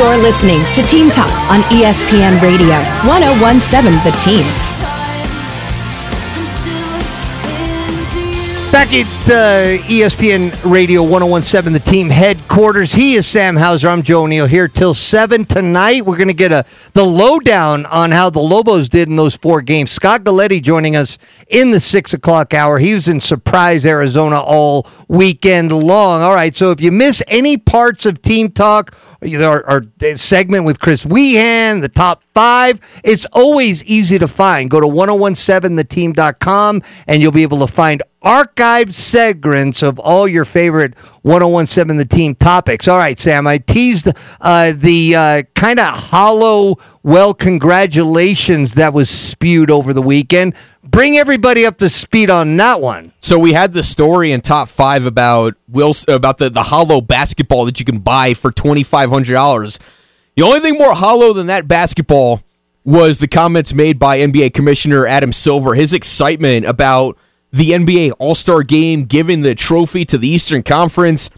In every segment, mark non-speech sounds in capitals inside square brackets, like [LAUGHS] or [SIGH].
You're listening to Team Talk on ESPN Radio, 1017 The Team. Back at uh, ESPN Radio 1017, the team headquarters. He is Sam Hauser. I'm Joe O'Neill here till 7 tonight. We're going to get a the lowdown on how the Lobos did in those four games. Scott Galletti joining us in the 6 o'clock hour. He was in Surprise, Arizona all weekend long. All right, so if you miss any parts of Team Talk our, our segment with Chris Wehan, the top five. It's always easy to find. Go to 1017theteam.com and you'll be able to find archived segments of all your favorite 1017 The Team topics. All right, Sam, I teased uh, the uh, kind of hollow, well, congratulations that was spewed over the weekend. Bring everybody up to speed on that one. So we had the story in top five about Will about the, the hollow basketball that you can buy for twenty five hundred dollars. The only thing more hollow than that basketball was the comments made by NBA Commissioner Adam Silver. His excitement about the NBA All Star Game, giving the trophy to the Eastern Conference.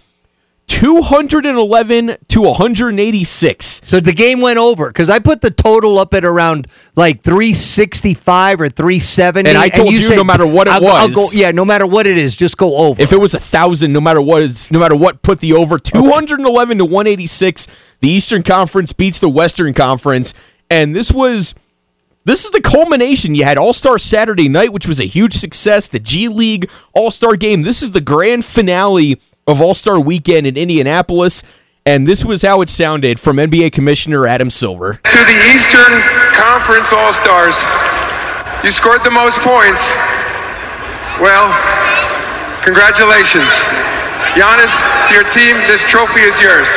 211 to 186. So the game went over because I put the total up at around like 365 or 370. And I told and you, you said, no matter what it I'll, was. I'll go, yeah, no matter what it is, just go over. If it was a thousand, no matter what is, no matter what, put the over 211 okay. to 186. The Eastern Conference beats the Western Conference, and this was. This is the culmination. You had All Star Saturday night, which was a huge success. The G League All Star game. This is the grand finale of All Star Weekend in Indianapolis. And this was how it sounded from NBA Commissioner Adam Silver. To the Eastern Conference All Stars, you scored the most points. Well, congratulations. Giannis, to your team, this trophy is yours.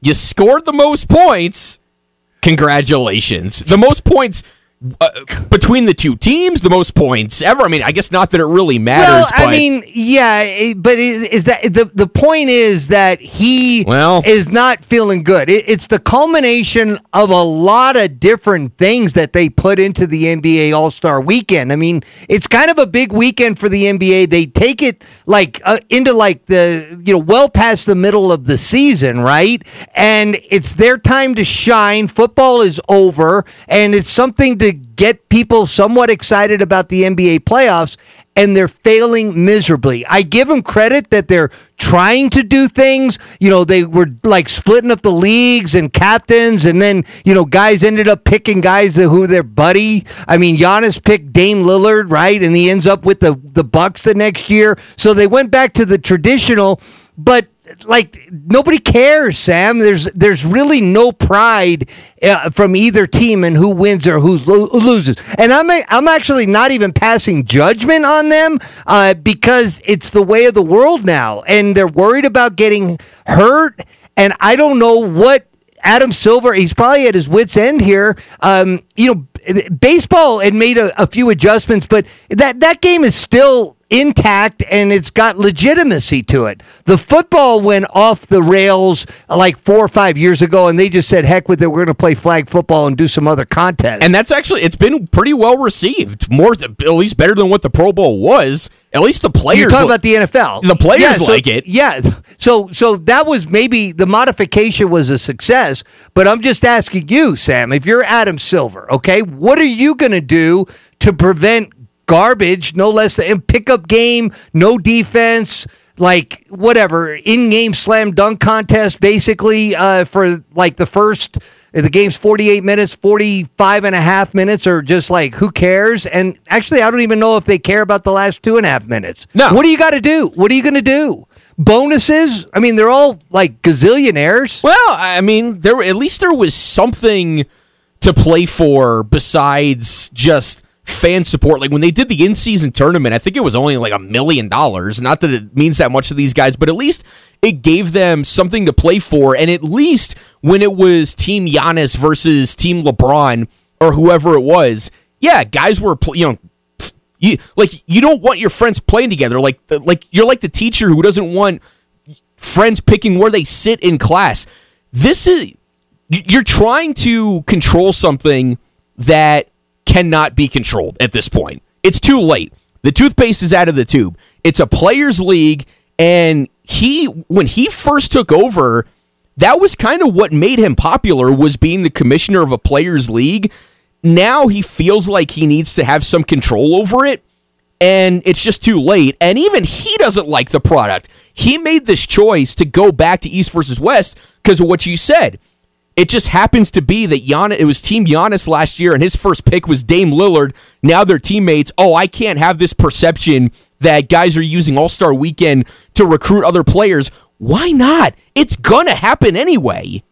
You scored the most points. Congratulations. The most points uh, between the two teams, the most points ever. I mean, I guess not that it really matters. Well, I mean, yeah, but is, is, that the the point is that he well, is not feeling good. It, it's the culmination of a lot of different things that they put into the NBA All Star Weekend. I mean, it's kind of a big weekend for the NBA. They take it like uh, into like the you know well past the middle of the season, right? And it's their time to shine. Football is over, and it's something to get people somewhat excited about the NBA playoffs, and they're failing miserably. I give them credit that they're trying to do things. You know, they were like splitting up the leagues and captains, and then, you know, guys ended up picking guys who were their buddy. I mean, Giannis picked Dame Lillard, right? And he ends up with the, the Bucks the next year. So they went back to the traditional, but like nobody cares, Sam. There's there's really no pride uh, from either team in who wins or who lo- loses. And I'm I'm actually not even passing judgment on them uh, because it's the way of the world now, and they're worried about getting hurt. And I don't know what Adam Silver. He's probably at his wits' end here. Um, you know, baseball had made a, a few adjustments, but that that game is still intact and it's got legitimacy to it. The football went off the rails like four or five years ago, and they just said, "Heck with it, we're going to play flag football and do some other contests." And that's actually it's been pretty well received, more at least better than what the Pro Bowl was. At least the players. You're talking about the NFL. The players yeah, so, like it. Yeah. So so that was maybe the modification was a success. But I'm just asking you, Sam, if you're Adam Silver, okay, what are you going to do to prevent garbage, no less than pickup game, no defense, like whatever, in game slam dunk contest, basically uh, for like the first. The game's 48 minutes, 45 and a half minutes, or just like, who cares? And actually, I don't even know if they care about the last two and a half minutes. No. What do you got to do? What are you going to do? Bonuses? I mean, they're all like gazillionaires. Well, I mean, there at least there was something to play for besides just fan support. Like when they did the in season tournament, I think it was only like a million dollars. Not that it means that much to these guys, but at least it gave them something to play for. And at least when it was Team Giannis versus Team LeBron or whoever it was, yeah, guys were, you know, you, like you don't want your friends playing together. Like like you're like the teacher who doesn't want friends picking where they sit in class. This is you're trying to control something that cannot be controlled at this point. It's too late. The toothpaste is out of the tube. It's a players' league, and he when he first took over, that was kind of what made him popular was being the commissioner of a players league. Now he feels like he needs to have some control over it and it's just too late. And even he doesn't like the product. He made this choice to go back to East versus West because of what you said. It just happens to be that Giannis, it was Team Giannis last year, and his first pick was Dame Lillard. Now they're teammates. Oh, I can't have this perception that guys are using All Star Weekend to recruit other players. Why not? It's gonna happen anyway.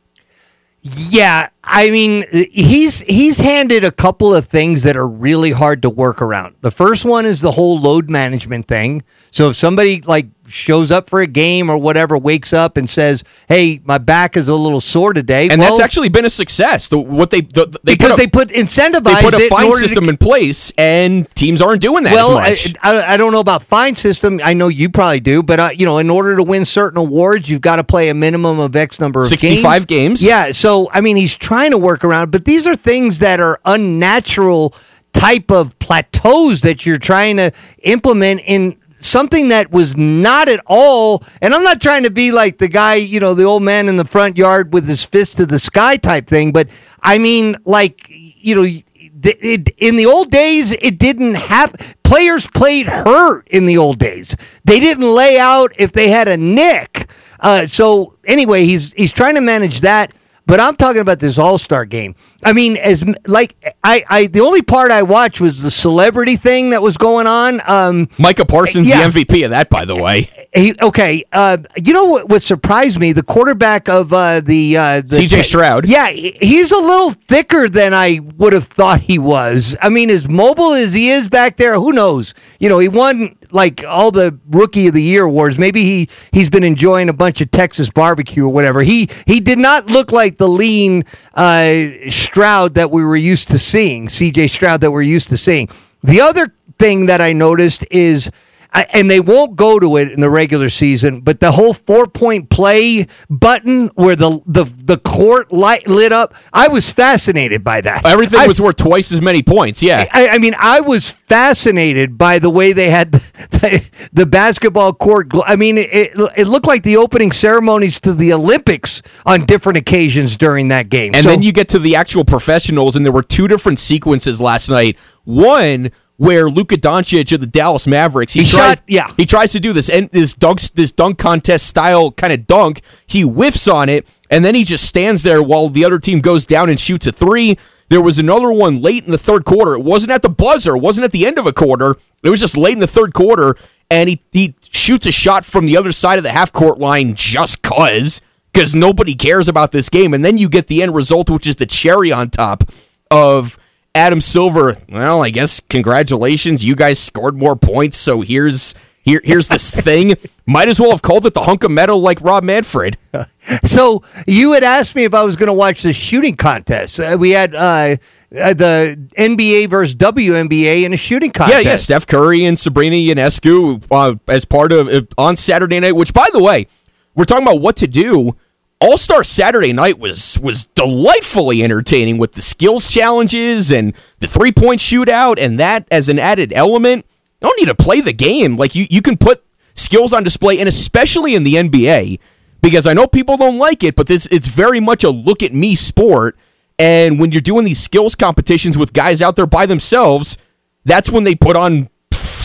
Yeah, I mean, he's he's handed a couple of things that are really hard to work around. The first one is the whole load management thing. So if somebody like shows up for a game or whatever, wakes up and says, "Hey, my back is a little sore today," and well, that's actually been a success. The, what they the, they because put a, they put incentivize they put a fine in system to, in place, and teams aren't doing that. Well, I, I, I, don't know about fine system. I know you probably do, but uh, you know, in order to win certain awards, you've got to play a minimum of X number of sixty-five games. games. Yeah, so I mean, he's trying to work around, but these are things that are unnatural type of plateaus that you're trying to implement in something that was not at all. And I'm not trying to be like the guy, you know, the old man in the front yard with his fist to the sky type thing, but I mean, like, you know, it, in the old days, it didn't have players played hurt in the old days. They didn't lay out if they had a nick. Uh, so anyway, he's he's trying to manage that. But I'm talking about this All Star game. I mean, as like I, I the only part I watched was the celebrity thing that was going on. Um, Micah Parsons, yeah. the MVP of that, by the way. He, okay, uh, you know what, what surprised me? The quarterback of uh, the, uh, the CJ Stroud. Yeah, he's a little thicker than I would have thought he was. I mean, as mobile as he is back there, who knows? You know, he won like all the rookie of the year awards. Maybe he he's been enjoying a bunch of Texas barbecue or whatever. He he did not look like the lean uh, Stroud that we were used to seeing, CJ Stroud that we're used to seeing. The other thing that I noticed is and they won't go to it in the regular season, but the whole four point play button where the the, the court light lit up, I was fascinated by that. Everything I, was worth twice as many points. Yeah, I, I, mean, I was fascinated by the way they had [LAUGHS] the, the basketball court. I mean, it, it looked like the opening ceremonies to the Olympics on different occasions during that game. And so, then you get to the actual professionals, and there were two different sequences last night. One where Luka Doncic of the Dallas Mavericks he, he tries, shot, yeah he tries to do this and this dunk this dunk contest style kind of dunk he whiffs on it and then he just stands there while the other team goes down and shoots a three. There was another one late in the third quarter. It wasn't at the buzzer. It wasn't at the end of a quarter. It was just late in the third quarter, and he he shoots a shot from the other side of the half court line just cause because nobody cares about this game. And then you get the end result, which is the cherry on top of Adam Silver, well, I guess congratulations. You guys scored more points, so here's here here's this [LAUGHS] thing. Might as well have called it the hunk of metal like Rob Manfred. [LAUGHS] So you had asked me if I was going to watch the shooting contest. Uh, we had uh, uh, the NBA versus WNBA in a shooting contest. Yeah, yeah. Steph Curry and Sabrina Ionescu uh, as part of uh, on Saturday night. Which, by the way, we're talking about what to do all Star Saturday night was was delightfully entertaining with the skills challenges and the three point shootout, and that as an added element. You don't need to play the game. Like you, you can put skills on display, and especially in the NBA, because I know people don't like it, but this it's very much a look at me sport. And when you're doing these skills competitions with guys out there by themselves, that's when they put on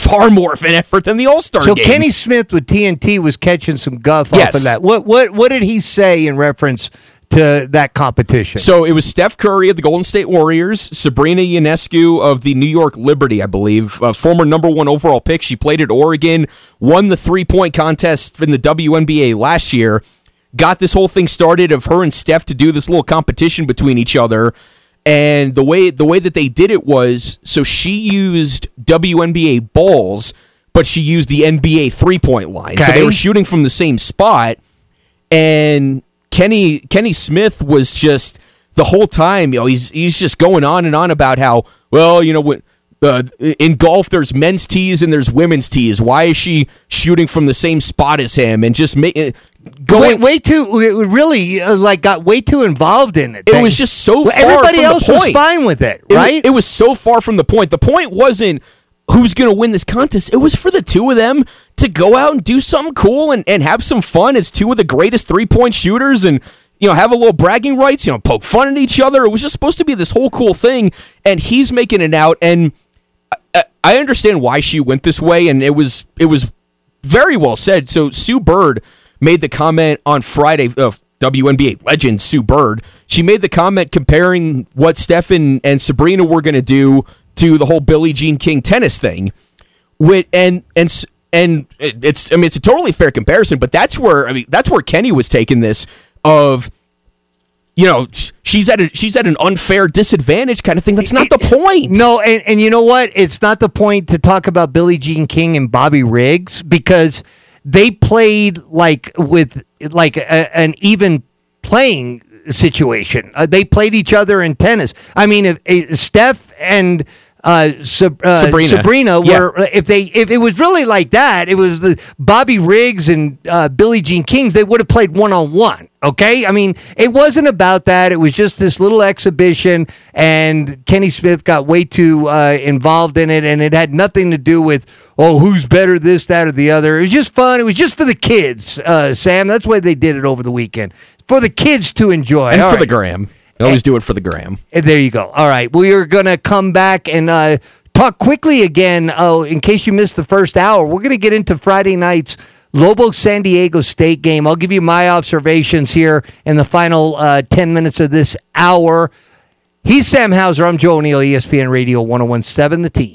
far more of an effort than the All Star so game. Kenny Smith with TNT was catching some guff yes. off of that. What what what did he say in reference to that competition? So it was Steph Curry of the Golden State Warriors, Sabrina Ionescu of the New York Liberty, I believe, a former number one overall pick. She played at Oregon, won the three point contest in the WNBA last year. Got this whole thing started of her and Steph to do this little competition between each other and the way the way that they did it was so she used WNBA balls, but she used the NBA three point line. Okay. So they were shooting from the same spot. And Kenny Kenny Smith was just the whole time, you know, he's he's just going on and on about how well, you know, what uh, in golf there's men's tees and there's women's tees. Why is she shooting from the same spot as him and just making going way, way too really uh, like got way too involved in it. It was just so well, everybody else was fine with it, right? It, it, was so far from the point. The point wasn't who's going to win this contest. It was for the two of them to go out and do something cool and, and have some fun as two of the greatest three point shooters and you know, have a little bragging rights, you know, poke fun at each other. It was just supposed to be this whole cool thing, and he's making it out. And I, I understand why she went this way, and it was it was very well said. So Sue Bird made the comment on Friday uh, of WNBA legend Sue Bird. She made the comment comparing what Stefan and Sabrina were going to do to the whole Billie Jean King tennis thing. With and and and it's I mean it's a totally fair comparison, but that's where I mean that's where Kenny was taking this of you know she's at a she's at an unfair disadvantage kind of thing. That's not the point. No, and, and you know what? It's not the point to talk about Billie Jean King and Bobby Riggs because they played like with like a, an even playing situation. Uh, they played each other in tennis. I mean, if, if Steph and uh, Sab- uh, Sabrina, Sabrina were yeah. if they if it was really like that, it was the Bobby Riggs and uh, Billie Jean Kings. They would have played one on one. Okay, I mean, it wasn't about that. It was just this little exhibition, and Kenny Smith got way too uh, involved in it, and it had nothing to do with oh who's better, this, that, or the other. It was just fun. It was just for the kids, uh, Sam. That's why they did it over the weekend for the kids to enjoy and All for right. the gram. Always do it for the gram. There you go. All right. We are going to come back and uh, talk quickly again. Oh, in case you missed the first hour, we're going to get into Friday night's Lobo San Diego State game. I'll give you my observations here in the final uh, 10 minutes of this hour. He's Sam Hauser. I'm Joe O'Neill, ESPN Radio 1017, The Team.